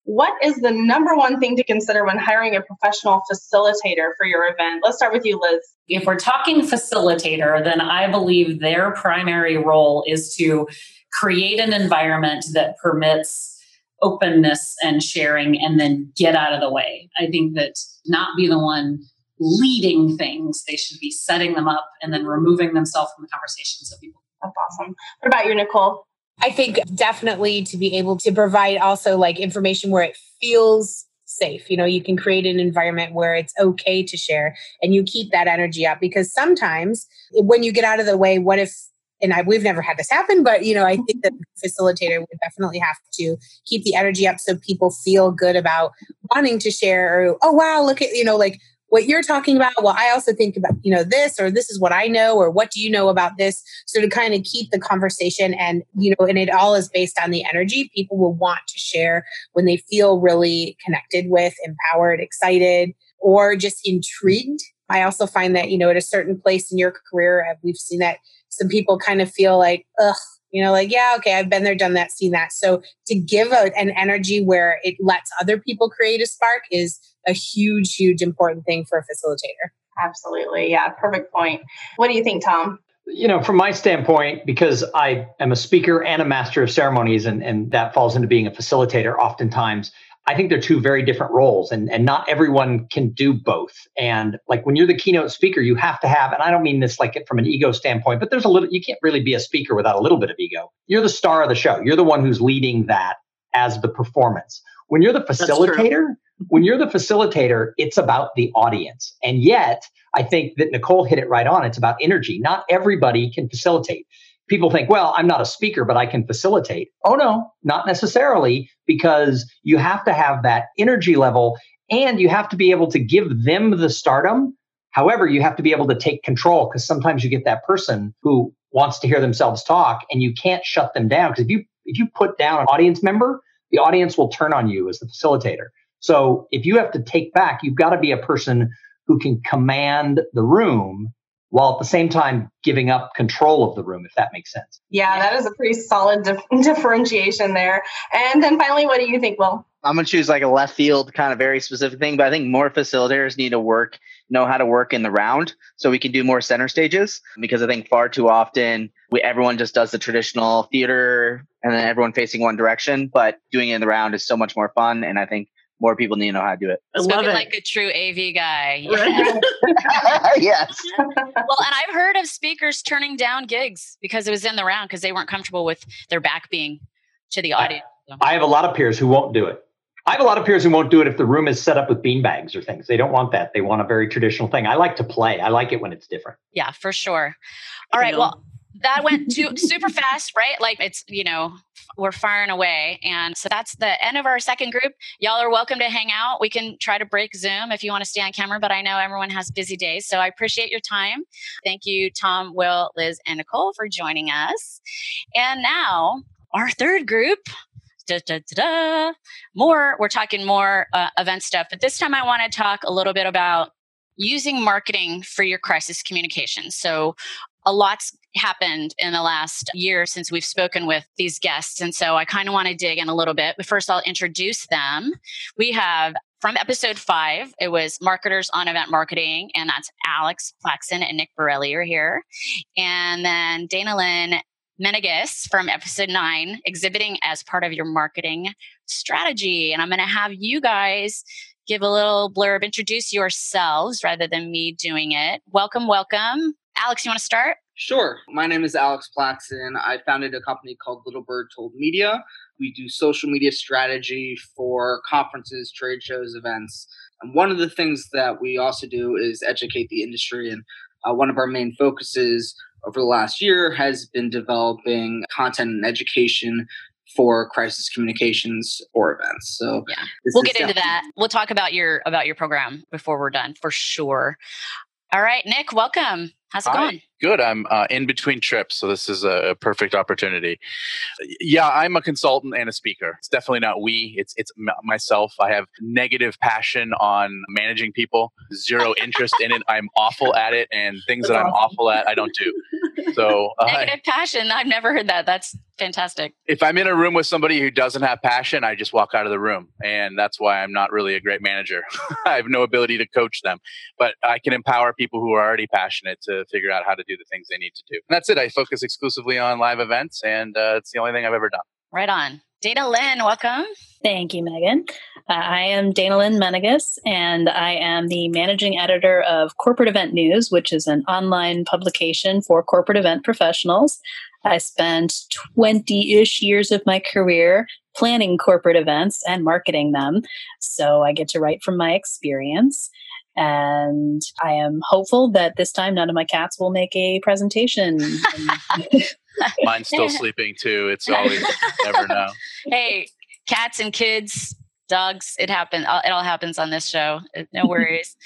what is the number one thing to consider when hiring a professional facilitator for your event. Let's start with you, Liz. If we're talking facilitator, then I believe their primary role is to create an environment that permits openness and sharing and then get out of the way. I think that not be the one leading things. They should be setting them up and then removing themselves from the conversation so people. That's awesome. What about you, Nicole? I think definitely to be able to provide also like information where it feels safe. You know, you can create an environment where it's okay to share and you keep that energy up because sometimes when you get out of the way, what if and I, we've never had this happen, but you know, I think that the (laughs) facilitator would definitely have to keep the energy up so people feel good about wanting to share. Or, oh wow, look at you know, like what you're talking about. Well, I also think about you know this, or this is what I know, or what do you know about this? So to kind of keep the conversation, and you know, and it all is based on the energy people will want to share when they feel really connected with, empowered, excited, or just intrigued. I also find that you know at a certain place in your career, we've seen that some people kind of feel like, ugh, you know, like, yeah, okay, I've been there, done that, seen that. So to give a, an energy where it lets other people create a spark is a huge, huge important thing for a facilitator. Absolutely. Yeah, perfect point. What do you think, Tom? You know, from my standpoint, because I am a speaker and a master of ceremonies, and, and that falls into being a facilitator oftentimes, I think they're two very different roles and, and not everyone can do both. And like when you're the keynote speaker, you have to have, and I don't mean this like it from an ego standpoint, but there's a little, you can't really be a speaker without a little bit of ego. You're the star of the show. You're the one who's leading that as the performance. When you're the facilitator, when you're the facilitator, it's about the audience. And yet, I think that Nicole hit it right on. It's about energy. Not everybody can facilitate people think, well, I'm not a speaker, but I can facilitate. Oh, no, not necessarily, because you have to have that energy level and you have to be able to give them the stardom. However, you have to be able to take control because sometimes you get that person who wants to hear themselves talk and you can't shut them down. Because if you if you put down an audience member, the audience will turn on you as the facilitator. So if you have to take back, you've got to be a person who can command the room while at the same time giving up control of the room, if that makes sense. Yeah, that is a pretty solid dif- (laughs) differentiation there. And then finally, what do you think, Will? I'm going to choose like a left field kind of very specific thing, but I think more facilitators need to work, know how to work in the round so we can do more center stages because I think far too often we, everyone just does the traditional theater and then everyone facing one direction, but doing it in the round is so much more fun. And I think more people need to know how to do it. I Spoken like a true AV guy. (laughs) yes. well, and I've heard of speakers turning down gigs because it was in the round because they weren't comfortable with their back being to the audience. I have a lot of peers who won't do it. I have a lot of peers who won't do it if the room is set up with bean bags or things. They don't want that. They want a very traditional thing. I like to play. I like it when it's different. Yeah, for sure. All right. Well, that went too super fast, right? Like it's, you know, we're firing away. And so that's the end of our second group. Y'all are welcome to hang out. We can try to break Zoom if you want to stay on camera, but I know everyone has busy days. So I appreciate your time. Thank you, Tom, Will, Liz, and Nicole for joining us. And now our third group. Da, da, da, more, we're talking more uh, event stuff, but this time I want to talk a little bit about using marketing for your crisis communication. So, a lot's happened in the last year since we've spoken with these guests. And so I kind of want to dig in a little bit. But first, I'll introduce them. We have from episode five, it was marketers on event marketing, and that's Alex Plaxen and Nick Borelli are here. And then Dana Lynn Menegas from episode nine, exhibiting as part of your marketing strategy. And I'm going to have you guys give a little blurb, introduce yourselves rather than me doing it. Welcome, welcome. Alex, you want to start? Sure. My name is Alex Plaxen. I founded a company called Little Bird Told Media. We do social media strategy for conferences, trade shows, events. And one of the things that we also do is educate the industry. And uh, one of our main focuses over the last year has been developing content and education for crisis communications or events. So yeah, we'll get into that. We'll talk about your about your program before we're done for sure. All right, Nick, welcome. How's it Hi. going? Good. I'm uh, in between trips, so this is a, perfect opportunity. Yeah, I'm a consultant and a speaker. It's definitely not we. It's it's m- myself. I have negative passion on managing people. Zero interest in it. I'm awful at it, and things That's that I'm awful at, I don't do. So (laughs) uh, negative passion. I've never heard that. That's fantastic. If I'm in a room with somebody who doesn't have passion, I just walk out of the room, and that's why I'm not really a great manager. (laughs) I have no ability to coach them, but I can empower people who are already passionate to figure out how to do the things they need to do. And that's it. I focus exclusively on live events, and uh, it's the only thing I've ever done. Right on. Dana Lynn, welcome. Thank you, Megan. Uh, I am Dana Lynn Menegas, and I am the managing editor of Corporate Event News, which is an online publication for corporate event professionals. I spent 20 ish years of my career planning corporate events and marketing them. So I get to write from my experience. And I am hopeful that this time none of my cats will make a presentation. (laughs) Mine's still sleeping too. It's always never (laughs) know. Hey, cats and kids, dogs, it happens. Uh, it all happens on this show. Uh, no (laughs) worries.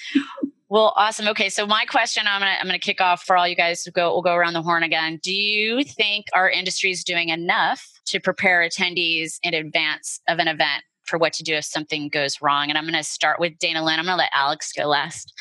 Well, awesome. Okay, so my question I'm gonna I'm gonna kick off for all you guys to go. We'll go around the horn again. Do you think our industry is doing enough to prepare attendees in advance of an event for what to do if something goes wrong? And I'm gonna start with Dana Lynn. I'm gonna let Alex go last.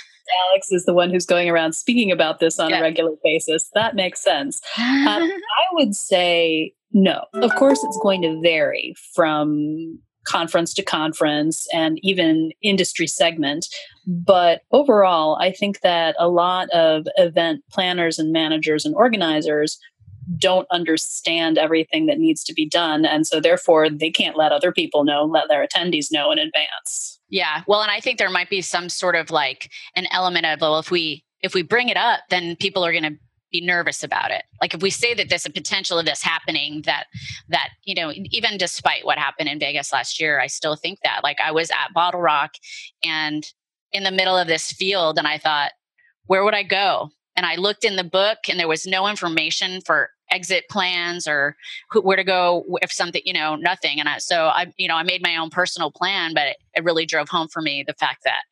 Alex is the one who's going around speaking about this on yeah. a regular basis. That makes sense. um, (laughs) I would say no. Of course, it's going to vary from conference to conference and even industry segment. But overall, I think that a lot of event planners and managers and organizers don't understand everything that needs to be done. And so, therefore, they can't let other people know, let their attendees know in advance. Yeah. Well, and I think there might be some sort of like an element of, well, if we, if we bring it up, then people are going to be nervous about it like if we say that there's a potential of this happening that that you know even despite what happened in vegas last year i still think that like i was at BottleRock and in the middle of this field and i thought where would i go and i looked in the book and there was no information for exit plans or who, where to go if something you know nothing and I, so i you know i made my own personal plan but it, it really drove home for me the fact that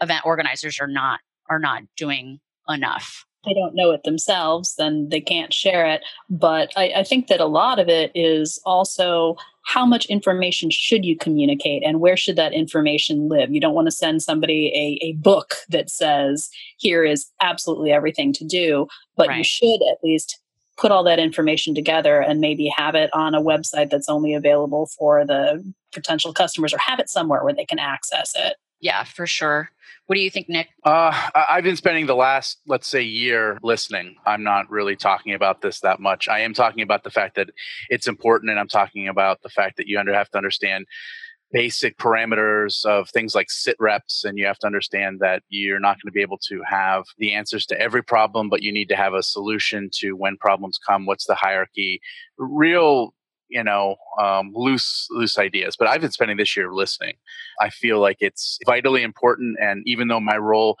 event organizers are not are not doing enough they don't know it themselves, then they can't share it. But I, I, think that a lot of it is also how much information should you communicate and where should that information live? You don't want to send somebody a, a book that says, here is absolutely everything to do, but right. you should at least put all that information together and maybe have it on a website that's only available for the potential customers or have it somewhere where they can access it. Yeah, for sure. What do you think, Nick? Uh, I've been spending the last, let's say, year listening. I'm not really talking about this that much. I am talking about the fact that it's important, and I'm talking about the fact that you have to understand basic parameters of things like sit reps and you have to understand that you're not going to be able to have the answers to every problem but you need to have a solution to when problems come what's the hierarchy. Real you know um, loose loose ideas but i've been spending this year listening. I feel like it's vitally important and even though my role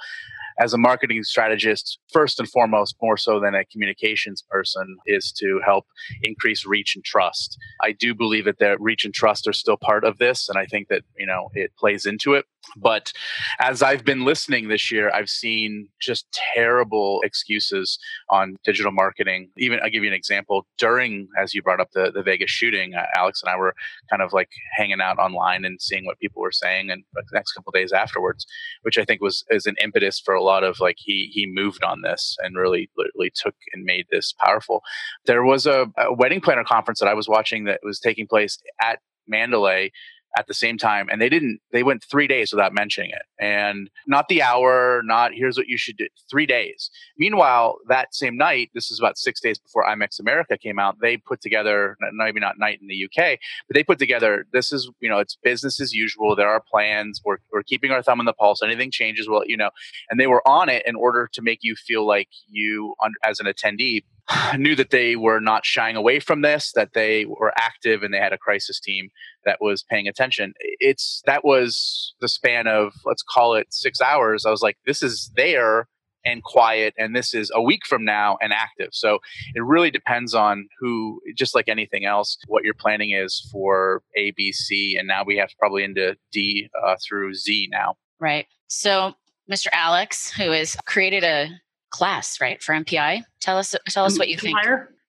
as a marketing strategist, first and foremost, more so than a communications person, is to help increase reach and trust. I do believe that the reach and trust are still part of this, and I think that you know it plays into it. But as I've been listening this year, I've seen just terrible excuses on digital marketing. Even I'll give you an example. During, as you brought up the, the Vegas shooting, uh, Alex and I were kind of like hanging out online and seeing what people were saying, and the next couple days afterwards, which I think was is an impetus for a lot of like he he moved on this and really literally took and made this powerful. There was a, a wedding planner conference that I was watching that was taking place at Mandalay at the same time and they didn't they went three days without mentioning it. And not the hour not here's what you should do three days. Meanwhile that same night this is about six days before IMEX America came out they put together maybe not night in the uk but they put together this is you know it's business as usual there are plans we're, we're keeping our thumb on the pulse anything changes well you know. And they were on it in order to make you feel like you as an attendee (sighs) knew that they were not shying away from this, that they were active and they had a crisis team that was paying attention. It's that was the span of let's call it six hours. I was like, this is there and quiet, and this is a week from now and active. So it really depends on who, just like anything else, what your planning is for A, B, C, and now we have probably into D uh, through Z now. Right. So Mr. Alex, who has created a class, right, for MPI. Tell us tell us what you think.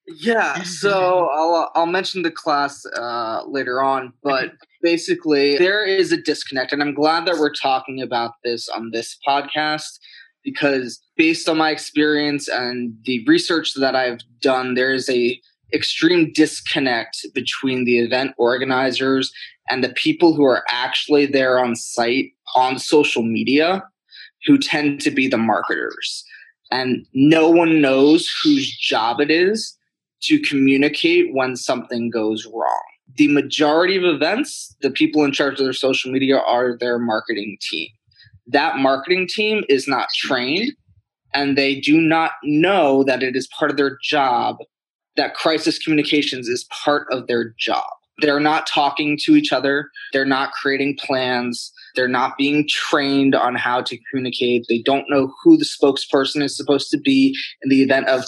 Yeah, (laughs) so I'll I'll mention the class uh, later on, but basically there is a disconnect, and I'm glad that we're talking about this on this podcast because based on my experience and the research that I've done, there is a extreme disconnect between the event organizers and the people who are actually there on site on social media who tend to be the marketers and no one knows whose job it is to communicate when something goes wrong. The majority of events, the people in charge of their social media are their marketing team. That marketing team is not trained and they do not know that it is part of their job, that crisis communications is part of their job. They're not talking to each other, they're not creating plans, They're not being trained on how to communicate. They don't know who the spokesperson is supposed to be in the event of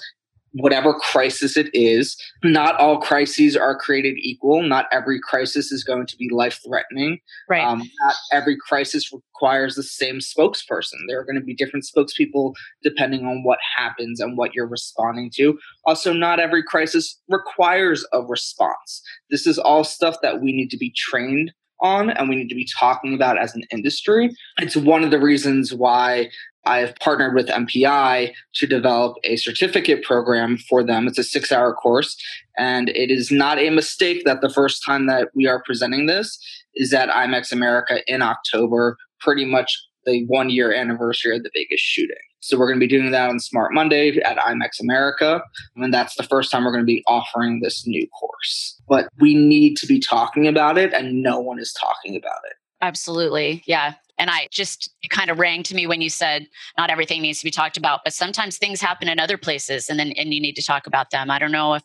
whatever crisis it is. Not all crises are created equal. Not every crisis is going to be life threatening. Right. Um, not every crisis requires the same spokesperson. There are going to be different spokespeople depending on what happens and what you're responding to. Also, not every crisis requires a response. This is all stuff that we need to be trained on and we need to be talking about as an industry. It's one of the reasons why I've partnered with MPI to develop a certificate program for them. It's a six hour course. And it is not a mistake that the first time that we are presenting this is at IMEX America in October, pretty much the one year anniversary of the Vegas shooting. So we're going to be doing that on Smart Monday at IMEX America. And that's the first time we're going to be offering this new course. But we need to be talking about it, and no one is talking about it. Absolutely. Yeah. And I just kind of rang to me when you said not everything needs to be talked about, but sometimes things happen in other places and then and you need to talk about them. I don't know if,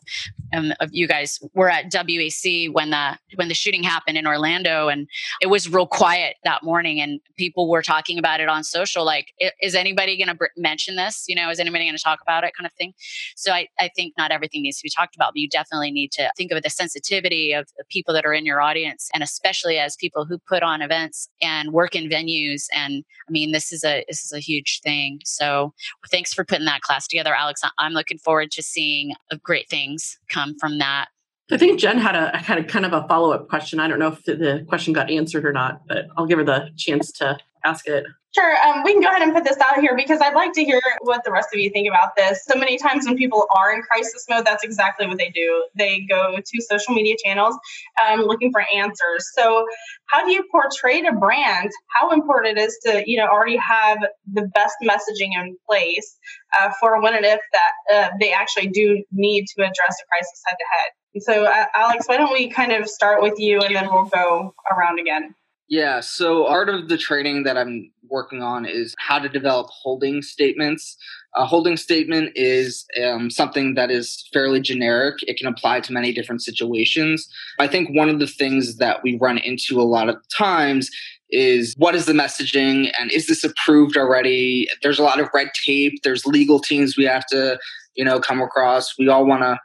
um, if you guys were at WAC when the when the shooting happened in Orlando and it was real quiet that morning and people were talking about it on social like is anybody going to br- mention this? You know, is anybody going to talk about it kind of thing? So I, I think not everything needs to be talked about, but you definitely need to think of the sensitivity of the people that are in your audience and especially as people who put on events and work in venues venues and i mean this is a this is a huge thing. So thanks for putting that class together alex. I'm looking forward to seeing uh, great things come from that. I think Jen had a had a kind of a follow up question. I don't know if the question got answered or not, but I'll give her the chance to ask it. Sure. Um, we can go ahead and put this out here because I'd like to hear what the rest of you think about this. So many times when people are in crisis mode, that's exactly what they do. They go to social media channels um, looking for answers. So, how do you portray to brand how important it is to you know already have the best messaging in place uh, for when and if that uh, they actually do need to address a crisis head to head? So, uh, Alex, why don't we kind of start with you and then we'll go around again. Yeah, so part of the training that I'm working on is how to develop holding statements. A holding statement is um, something that is fairly generic. It can apply to many different situations. I think one of the things that we run into a lot of times is what is the messaging and is this approved already? There's a lot of red tape. There's legal teams we have to, you know, come across. We all want to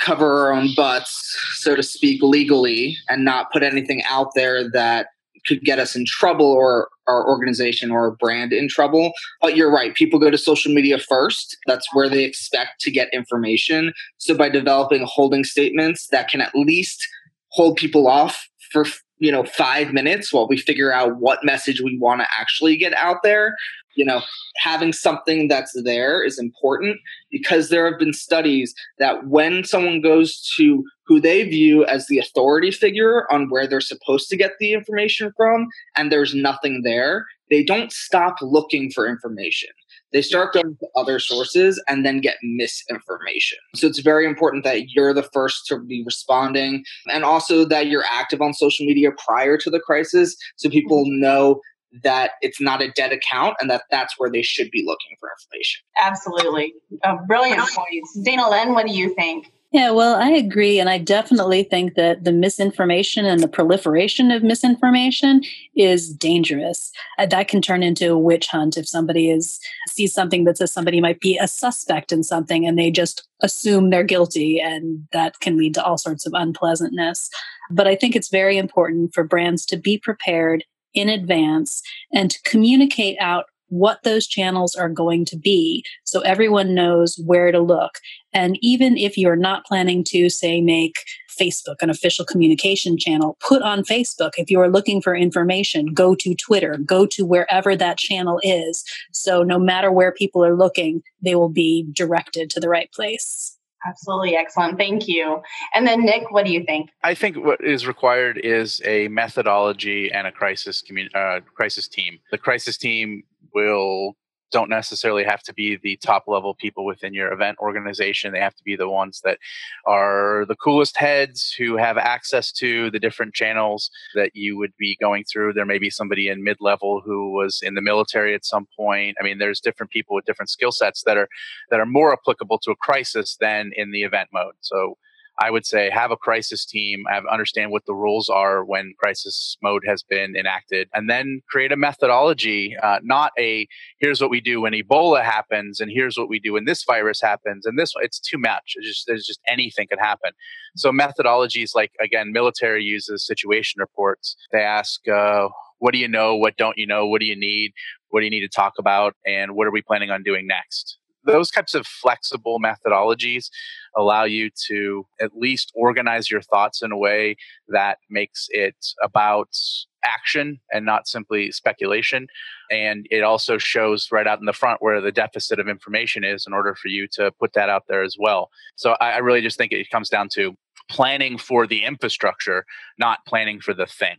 cover our own butts, so to speak, legally and not put anything out there that could get us in trouble or our organization or our brand in trouble. But you're right, people go to social media first. That's where they expect to get information. So by developing holding statements that can at least hold people off for you know 5 minutes while we figure out what message we want to actually get out there you know having something that's there is important because there have been studies that when someone goes to who they view as the authority figure on where they're supposed to get the information from, and there's nothing there, they don't stop looking for information. They start going to other sources and then get misinformation. So it's very important that you're the first to be responding and also that you're active on social media prior to the crisis so people mm-hmm. know that it's not a dead account and that that's where they should be looking for information. Absolutely. Uh, brilliant points. Dana Lynn, what do you think? Yeah, well, I agree. And I definitely think that the misinformation and the proliferation of misinformation is dangerous. Uh, that can turn into a witch hunt if somebody is sees something that says somebody might be a suspect in something and they just assume they're guilty. And that can lead to all sorts of unpleasantness. But I think it's very important for brands to be prepared in advance and to communicate out what those channels are going to be so everyone knows where to look. And even if you're not planning to, say, make Facebook an official communication channel, put on Facebook. If you are looking for information, go to Twitter, go to wherever that channel is. So no matter where people are looking, they will be directed to the right place. Absolutely excellent. Thank you. And then Nick, what do you think? I think what is required is a methodology and a crisis commun- uh, crisis team. The crisis team will don't necessarily have to be the top level people within your event organization. They have to be the ones that are the coolest heads who have access to the different channels that you would be going through. There may be somebody in mid level who was in the military at some point. I mean, there's different people with different skill sets that are that are more applicable to a crisis than in the event mode. So I would say have a crisis team, have understand what the rules are when crisis mode has been enacted, and then create a methodology, uh, not a here's what we do when Ebola happens and here's what we do when this virus happens and this one, it's too much. It's just there's just anything could happen. So methodologies like again, military uses situation reports. They ask. Uh, what do you know? What don't you know? What do you need? What do you need to talk about? And what are we planning on doing next? those types of flexible methodologies allow you to at least organize your thoughts in a way that makes it about action and not simply speculation. And it also shows right out in the front where the deficit of information is in order for you to put that out there as well. So I, I really just think it comes down to planning for the infrastructure, not planning for the thing.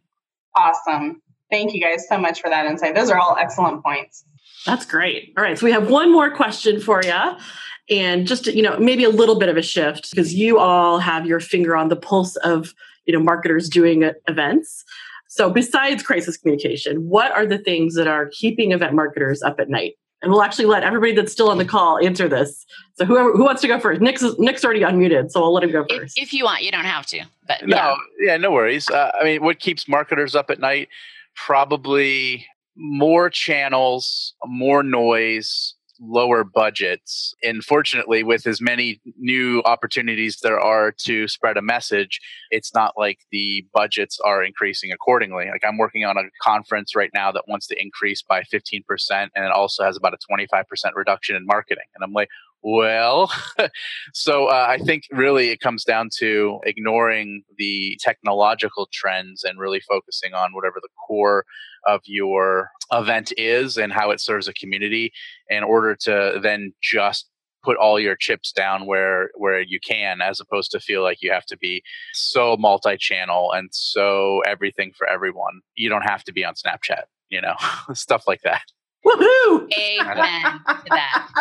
Awesome. Thank you guys so much for that insight. Those are all excellent points. That's great. All right. So we have one more question for you. And just, you know, maybe a little bit of a shift because you all have your finger on the pulse of, you know, marketers doing events. So besides crisis communication, what are the things that are keeping event marketers up at night? And we'll actually let everybody that's still on the call answer this. So whoever who wants to go first? Nick's Nick's already unmuted, so I'll let him go first. If, if you want, you don't have to. But no, yeah, yeah no worries. Uh, I mean, what keeps marketers up at night? Probably more channels, more noise, lower budgets. And fortunately, with as many new opportunities there are to spread a message, it's not like the budgets are increasing accordingly. Like I'm working on a conference right now that wants to increase by 15%, and it also has about a 25% reduction in marketing. And I'm like, well, (laughs) so uh, I think really it comes down to ignoring the technological trends and really focusing on whatever the core of your event is and how it serves a community in order to then just put all your chips down where where you can as opposed to feel like you have to be so multi-channel and so everything for everyone. You don't have to be on snapchat you know (laughs) stuff like that Woohoo! Amen to that.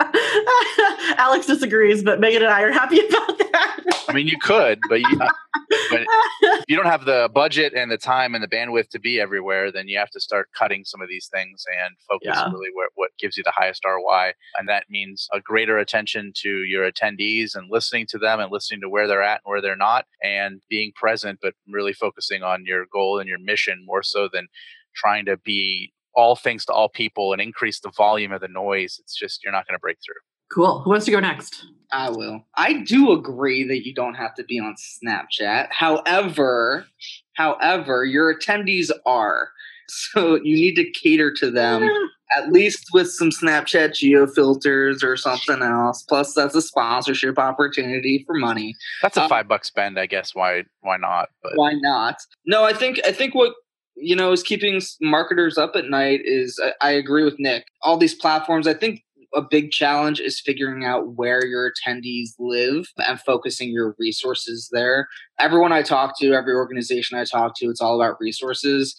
(laughs) Alex disagrees, but Megan and I are happy about that. I mean, you could, but you, uh, (laughs) but if you don't have the budget and the time and the bandwidth to be everywhere, then you have to start cutting some of these things and focus yeah. really where, what gives you the highest ROI. And that means a greater attention to your attendees and listening to them and listening to where they're at and where they're not and being present, but really focusing on your goal and your mission more so than trying to be all things to all people and increase the volume of the noise, it's just you're not going to break through. Cool. Who wants to go next? I will. I do agree that you don't have to be on Snapchat. However, however, your attendees are. (laughs) So you need to cater to them yeah. at least with some Snapchat geo filters or something else. Plus that's a sponsorship opportunity for money. That's a um, 5 buck spend, I guess. Why why not? But Why not? No, I think I think what you know is keeping marketers up at night is I, agree with Nick. All these platforms, I think a big challenge is figuring out where your attendees live and focusing your resources there. Everyone I talk to, every organization I talk to, it's all about resources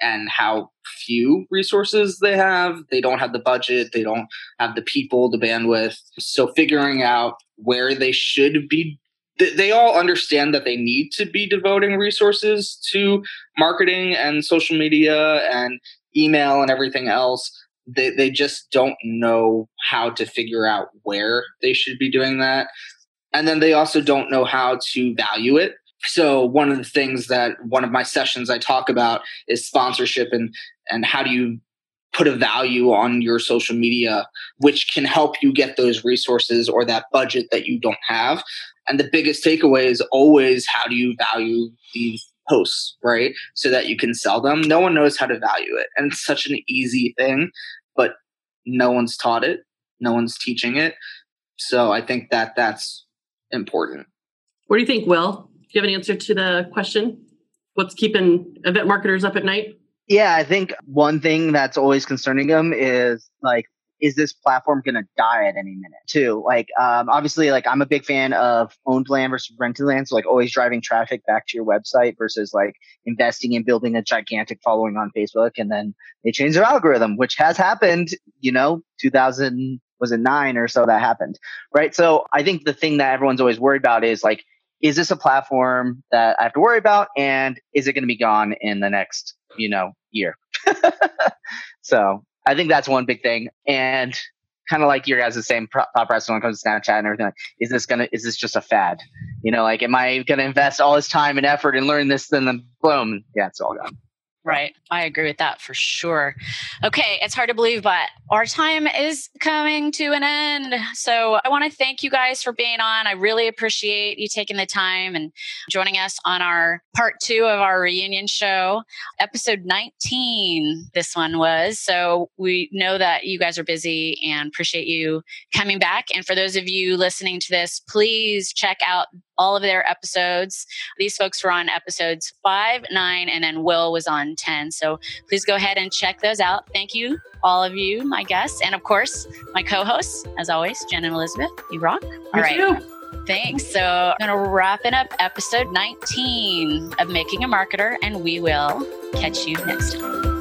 and how few resources they have. They don't have the budget, they don't have the people, the bandwidth. So figuring out where they should be they all understand that they need to be devoting resources to marketing and social media and email and everything else. They, they just don't know how to figure out where they should be doing that. And then they also don't know how to value it. So one of the things that one of my sessions i talk about is sponsorship and and how do you put a value on your social media which can help you get those resources or that budget that you don't have and the biggest takeaway is always how do you value these posts, right? So that you can sell them. No one knows how to value it. And it's such an easy thing, but no one's taught it, no one's teaching it. So I think that that's important. What do you think, Will? Do you have an answer to the question? What's keeping event marketers up at night? Yeah, I think one thing that's always concerning them is like is this platform going to die at any minute too? Like um, obviously like i'm a big fan of owned land versus rented land so like always driving traffic back to your website versus like investing in building a gigantic following on facebook and then they change their algorithm which has happened you know 2000 was it nine or so that happened right? So i think the thing that everyone's always worried about is like is this a platform that i have to worry about and is it going to be gone in the next you know year? (laughs) So I think that's one big thing. And kind of like your guys' the same thought process when it comes to Snapchat and everything. Like, is this gonna? Is this just a fad? You know, like, am I to invest all this time and effort and learn this? Then, boom, yeah, it's all gone. Right. I agree with that for sure. Okay. It's hard to believe, but our time is coming to an end. So I want to thank you guys for being on. I really appreciate you taking the time and joining us on our part two of our reunion show, episode 19. This one was. So we know that you guys are busy and appreciate you coming back. And for those of you listening to this, please check out all of their episodes. These folks were on episodes five, nine, and then Will was on 10. So please go ahead and check those out. Thank you, all of you, my guests, and of course, my co hosts, as always, Jen and Elizabeth. You rock. All right. Too. Thanks. So I'm going to wrap it up episode 19 of Making a Marketer, and we will catch you next time.